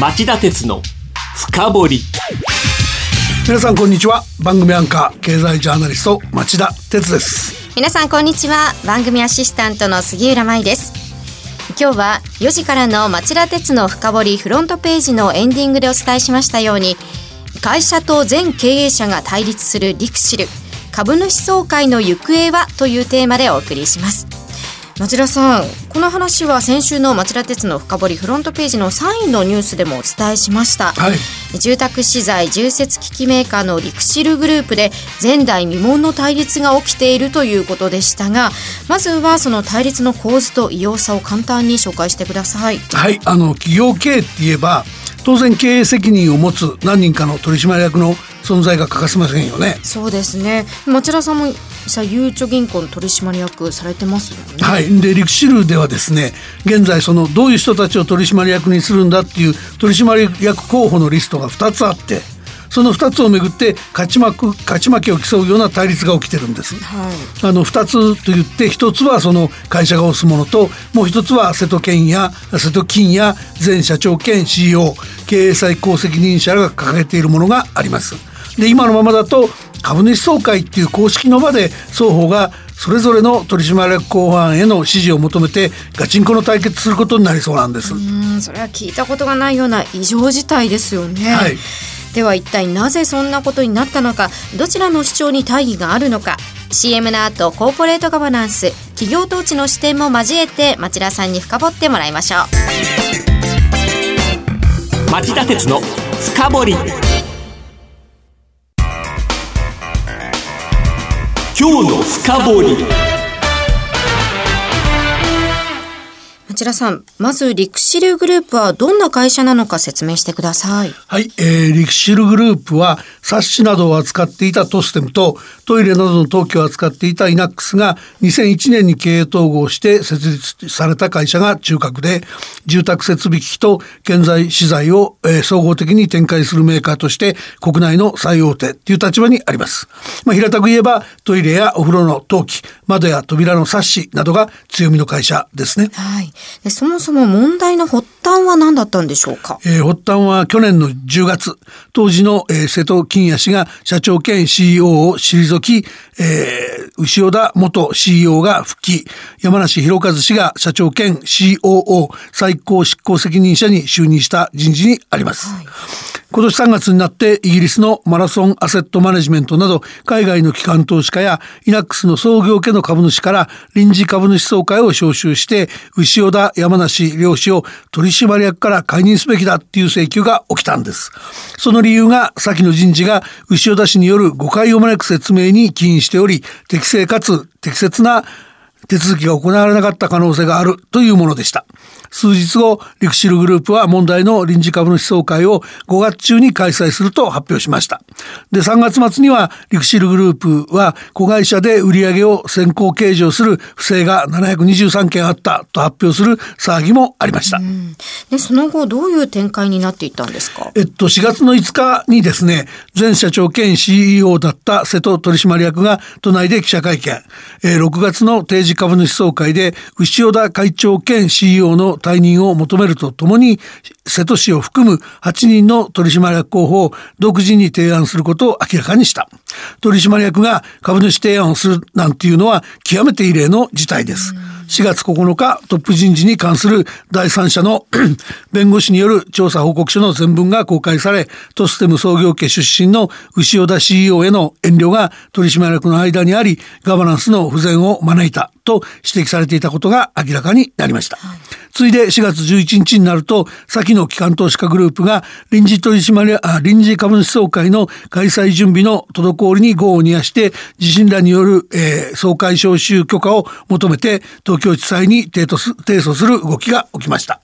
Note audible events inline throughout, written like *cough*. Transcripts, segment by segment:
町田鉄の深掘り。皆さんこんにちは。番組アンカー経済ジャーナリスト町田鉄です。皆さんこんにちは。番組アシスタントの杉浦舞です。今日は4時からの町田鉄の深掘りフロントページのエンディングでお伝えしましたように会社と全経営者が対立するリクシル株主総会の行方はというテーマでお送りします町田さんこの話は先週の町田鉄の深掘りフロントページの3位のニュースでもお伝えしました、はい、住宅資材重設機器メーカーのリクシルグループで前代未聞の対立が起きているということでしたがまずはその対立の構図と異様さを簡単に紹介してください。はい。あの企業経営って言えば当然経営責任を持つ何人かの取締役の存在が欠かせませんよね。そうですね。町田さんもさゆうちょ銀行の取締役されてますよねはいで陸シルではですね現在そのどういう人たちを取締役にするんだっていう取締役候補のリストが2つあってその2つをめぐって勝ち負く勝ち負けを競うような対立が起きてるんです。はい、あの2つと言って1つはその会社が推すものともう1つは瀬戸健や瀬戸金や前社長兼 CEO 経営最高責任者が掲げているものがあります。で今のままだと株主総会っていう公式の場で双方がそれぞれの取締役公判への支持を求めてガチンコの対決することになりそうなんです。うんそれは聞いたことがないような異常事態ですよね、はい、では一体なぜそんなことになったのかどちらの主張に大義があるのか。CM の後コーポレートガバナンス企業統治の視点も交えて町田さんに深掘ってもらいましょう。町田鉄の深掘今日の深掘り。町田さん、まずリクシルグループはどんな会社なのか説明してください。はい、えー、リクシルグループは冊子などを扱っていたトステムとトイレなどの陶器を扱っていたイナックスが2001年に経営統合して設立された会社が中核で住宅設備機器と建材資材を、えー、総合的に展開するメーカーとして国内の最大手という立場にあります。まあ、平たく言えばトイレやお風呂の陶器、窓や扉の冊子などが強みの会社ですね。はい。そもそも問題の発端は何だったんでしょうか、えー、発端は去年の10月当時の、えー、瀬戸金也氏が社長兼 CEO を退き、えー、牛尾田元 CEO が復帰。山梨博和氏が社長兼 COO 最高執行責任者に就任した人事にあります。はい今年3月になってイギリスのマラソンアセットマネジメントなど海外の機関投資家やイナックスの創業家の株主から臨時株主総会を招集して牛尾田山梨両氏を取締役から解任すべきだっていう請求が起きたんです。その理由が先の人事が牛尾田氏による誤解を招く説明に起因しており適正かつ適切な手続きが行われなかった可能性があるというものでした。数日後、リクシルグループは問題の臨時株主総会を5月中に開催すると発表しました。で、3月末にはリクシルグループは子会社で売上を先行計上する不正が723件あったと発表する騒ぎもありました。で、その後どういう展開になっていったんですか？えっと、4月の5日にですね、前社長兼 CEO だった瀬戸取締役が都内で記者会見、えー、6月の定時株主総会で牛尾田会長兼 CEO の退任を求めるとともに、瀬戸氏を含む8人の取締役候補を独自に提案することを明らかにした。取締役が株主提案をするなんていうのは極めて異例の事態です。4月9日、トップ人事に関する第三者の *clears throat* 弁護士による調査報告書の全文が公開され、トステム創業家出身の牛尾田 CEO への遠慮が取締役の間にあり、ガバナンスの不全を招いたと指摘されていたことが明らかになりました。はいついで4月11日になると、先の機関投資家グループが臨時取締役、臨時株主総会の開催準備の滞りに業を煮やして、自身らによる、えー、総会招集許可を求めて、東京地裁に提訴する動きが起きました。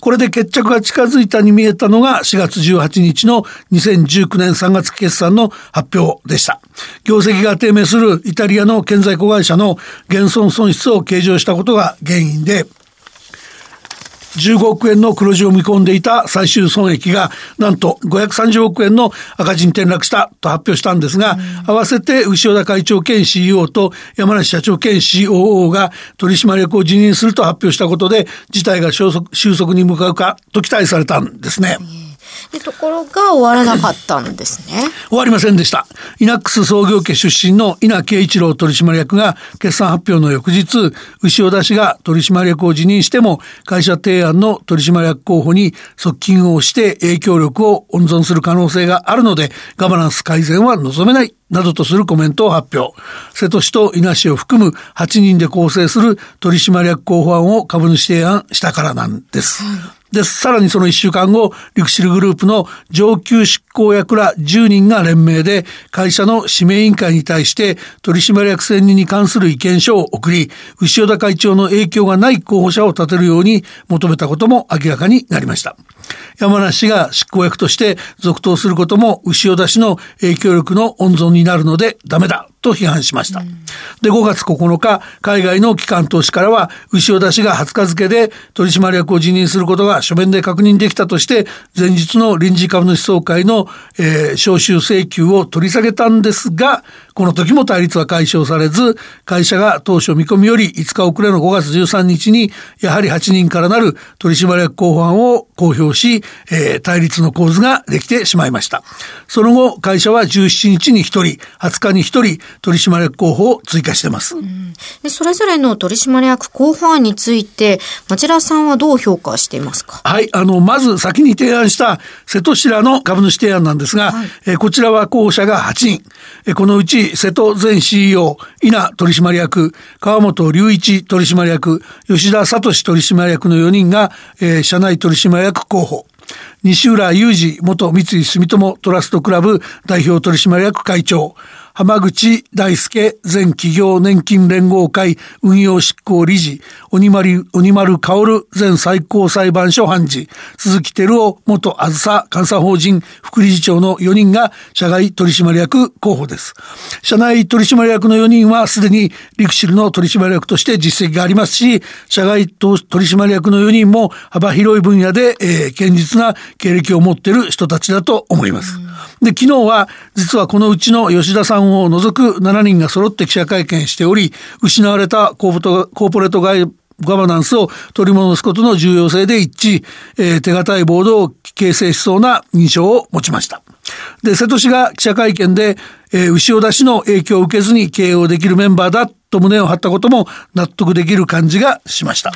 これで決着が近づいたに見えたのが4月18日の2019年3月決算の発表でした。業績が低迷するイタリアの建材子会社の減損損失を計上したことが原因で、15億円の黒字を見込んでいた最終損益がなんと530億円の赤字に転落したと発表したんですが、合わせて牛尾田会長兼 CEO と山梨社長兼 COO が取締役を辞任すると発表したことで事態が収束収束に向かうかと期待されたんですね。でところが終わらなかったんですね。終わりませんでした。イナックス創業家出身の稲慶一郎取締役が決算発表の翌日、牛尾田氏が取締役を辞任しても会社提案の取締役候補に側近をして影響力を温存する可能性があるのでガバナンス改善は望めない。などとするコメントを発表。瀬戸氏と稲氏を含む8人で構成する取締役候補案を株主提案したからなんです。で、さらにその1週間後、リクシルグループの上級執行役ら10人が連名で会社の指名委員会に対して取締役選任に関する意見書を送り、牛尾田会長の影響がない候補者を立てるように求めたことも明らかになりました。山梨氏が執行役として続投することも牛尾田氏の影響力の温存になるのでダメだと批判しました。で、5月9日、海外の機関投資からは、牛尾田氏が20日付で取締役を辞任することが書面で確認できたとして、前日の臨時株主総会の、えー招集請求を取り下げたんですが、この時も対立は解消されず、会社が当初見込みより5日遅れの5月13日に、やはり8人からなる取締役候補案を公表し、えー対立の構図ができてしまいました。その後、会社は17日に1人、20日に1人、取締役候補を追加してます。でそれぞれの取締役候補案について町田さんはどう評価していますか？はい、あの、まず先に提案した瀬戸氏らの株主提案なんですが、えーこちらは候補者が8人。えーこのうち瀬戸前 CEO、稲取締役、川本隆一取締役、吉田聡取締役の4人が、えー社内取締役候補。西浦雄二元三井住友トラストクラブ代表取締役会長。浜口大輔前企業年金連合会運用執行理事、鬼丸、鬼丸薫前最高裁判所判事、鈴木照夫元あずさ監査法人副理事長の4人が社外取締役候補です。社内取締役の4人はすでにリクシルの取締役として実績がありますし、社外取締役の4人も幅広い分野で、えー堅実な経歴を持っている人たちだと思います。で、昨日は実はこのうちの吉田さんを除く7人が揃って記者会見しており、失われたコーポトコーポレート外ガバナンスを取り戻すことの重要性で一致、えー手堅いボードを形成しそうな印象を持ちました。で、瀬戸氏が記者会見で、えー牛尾田氏の影響を受けずに経営をできるメンバーだと胸を張ったことも納得できる感じがしました。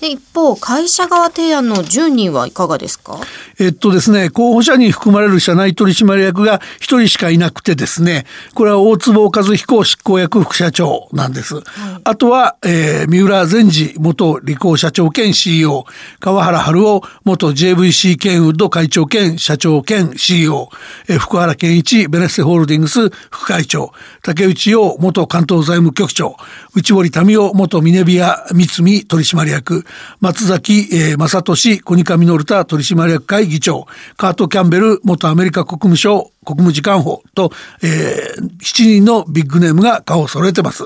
で一方会社側提案の10人はいかがですか？えっとですね、候補者に含まれる社内取締役が一人しかいなくてですね、これは大坪和彦執行役副社長なんです。あとは、えー三浦善治元理工社長兼 CEO、川原春夫元 JVC ケンウッド会長兼社長兼 CEO、えー福原健一ベネッセホールディングス副会長、竹内洋元関東財務局長、内堀民夫元ミネビア三見取締役、松崎、えー正俊コニカミノルタ取締役会議長、カート・キャンベル元アメリカ国務省国務次官補と、えー、7人のビッグネームが顔を揃えてます。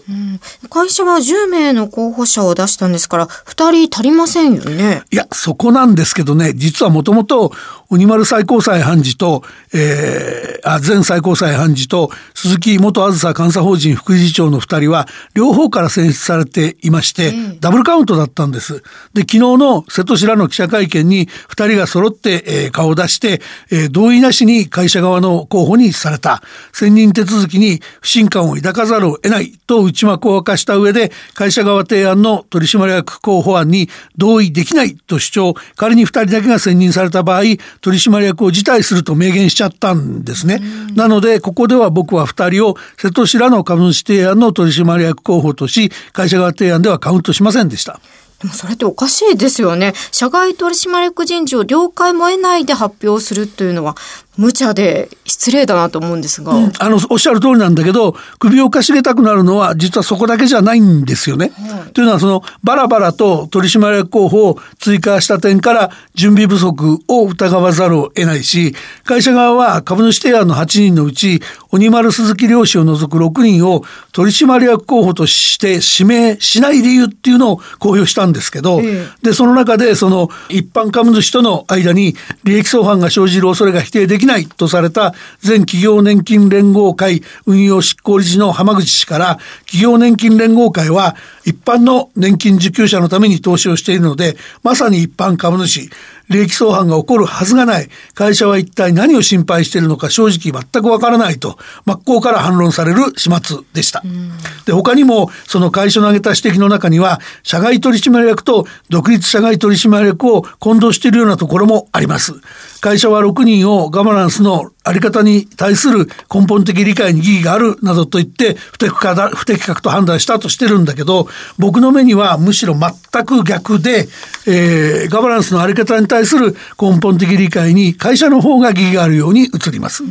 会社は10名の候補者を出したんですから2人足りませんよねいや、そこなんですけどね、実はもともと、鬼丸最高裁判事と、えー、あ、前最高裁判事と、鈴木元あずさ監査法人副理事長の二人は、両方から選出されていまして、ダブルカウントだったんです。で、昨日の瀬戸氏らの記者会見に、二人が揃って、えー顔を出して、えー同意なしに会社側の候補にされた。選任手続きに不信感を抱かざるを得ないと内幕を明かした上で、会社側提案の取締役候補案に同意できないと主張、仮に二人だけが選任された場合、取締役を辞退すると明言しちゃったんですね。なので、ここでは僕は二人を瀬戸氏らの株主提案の取締役候補とし、会社側提案ではカウントしませんでした。でもそれっておかしいですよね。社外取締役人事を了解も得ないで発表するというのは無茶で失礼だなと思うんですが、うん、あのおっしゃる通りなんだけど首をかしげたくなるのは実はそこだけじゃないんですよね。はい、というのはそのバラバラと取締役候補を追加した点から準備不足を疑わざるを得ないし会社側は株主提案の8人のうち鬼丸鈴木漁師を除く6人を取締役候補として指名しない理由っていうのを公表したんですけど、でその中でその一般株主との間に利益相反が生じる恐れが否定できないとされた全企業年金連合会運用執行理事の浜口氏から企業年金連合会は一般の年金受給者のために投資をしているのでまさに一般株主利益相反が起こるはずがない。会社は一体何を心配しているのか正直全くわからないと、真っ向から反論される始末でした。で、他にも、その会社の挙げた指摘の中には、社外取締役と独立社外取締役を混同しているようなところもあります。会社は6人をガバナンスのあり方に対する根本的理解に疑義があるなどと言って不適格だ不適格と判断したとしてるんだけど僕の目にはむしろ全く逆で、えー、ガバナンスのあり方に対する根本的理解に会社の方が疑義があるように映ります。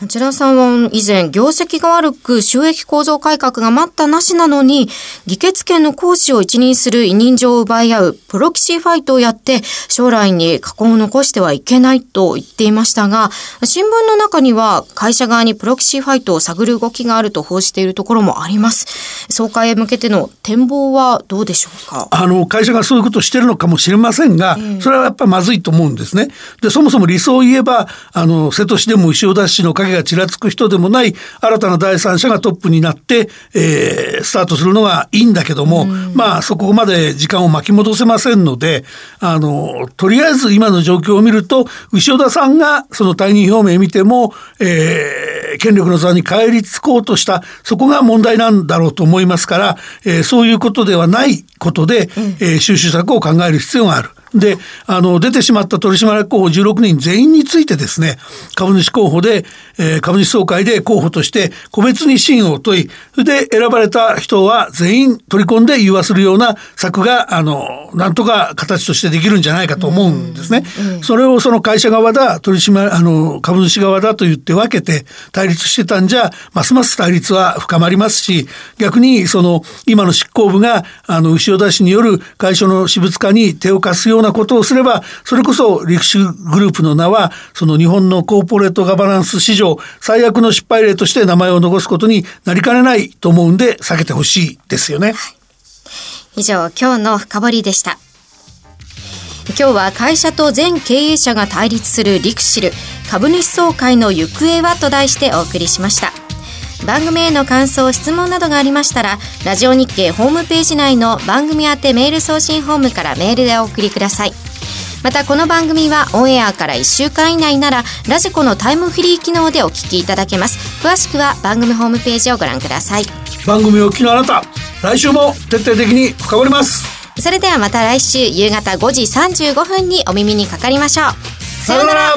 町田さんは以前業績が悪く収益構造改革が待ったなしなのに議決権の行使を一任する委任状を奪い合うプロキシーファイトをやって将来に禍根を残してはいけけないと言っていましたが新聞の中には会社側にプロキシーファイトを探る動きがあると報じているところもあります。総会へ向けての展望はどうでしょうか？あの、会社がそういうことをしてるのかもしれませんが、えー、それはやっぱまずいと思うんですね。で、そもそも理想を言えば、あの、瀬戸市でも牛尾田市の影がちらつく人でもない新たな第三者がトップになって、えー、スタートするのがいいんだけども、まあ、そこまで時間を巻き戻せませんので、あの、とりあえず今の状況を見ると、牛尾田さんがその退任表明見ても、えー、権力の座に返りつこうとした、そこが問題なんだろうと思いますから、えー、そういうことではないことで、えー、収集策を考える必要がある。で、あの、出てしまった取締役候補16人全員についてですね、株主候補で、えー、株主総会で候補として個別に信を問い、で、選ばれた人は全員取り込んで融和するような策が、あの、なんとか形としてできるんじゃないかと思うんですね。それをその会社側だ、取締、あの、株主側だと言って分けて対立してたんじゃ、ますます対立は深まりますし、逆にその、今の執行部が、あの、牛尾田氏による会社の私物化に手を貸すようななことをすれば、それこそ陸手グループの名は、その日本のコーポレートガバナンス史上最悪の失敗例として名前を残すことになりかねないと思うんで、避けてほしいですよね。以上、今日の深掘りでした。今日は会社と全経営者が対立するリクシル株主総会の行方はと題してお送りしました。番組への感想質問などがありましたらラジオ日経ホームページ内の番組宛てメール送信ホームからメールでお送りください。またこの番組はオンエアから1週間以内ならラジコのタイムフリー機能でお聞きいただけます。詳しくは番組ホームページをご覧ください。番組を聞きのあなた来週も徹底的に深掘ります。それではまた来週夕方5時35分にお耳にかかりましょう。さようなら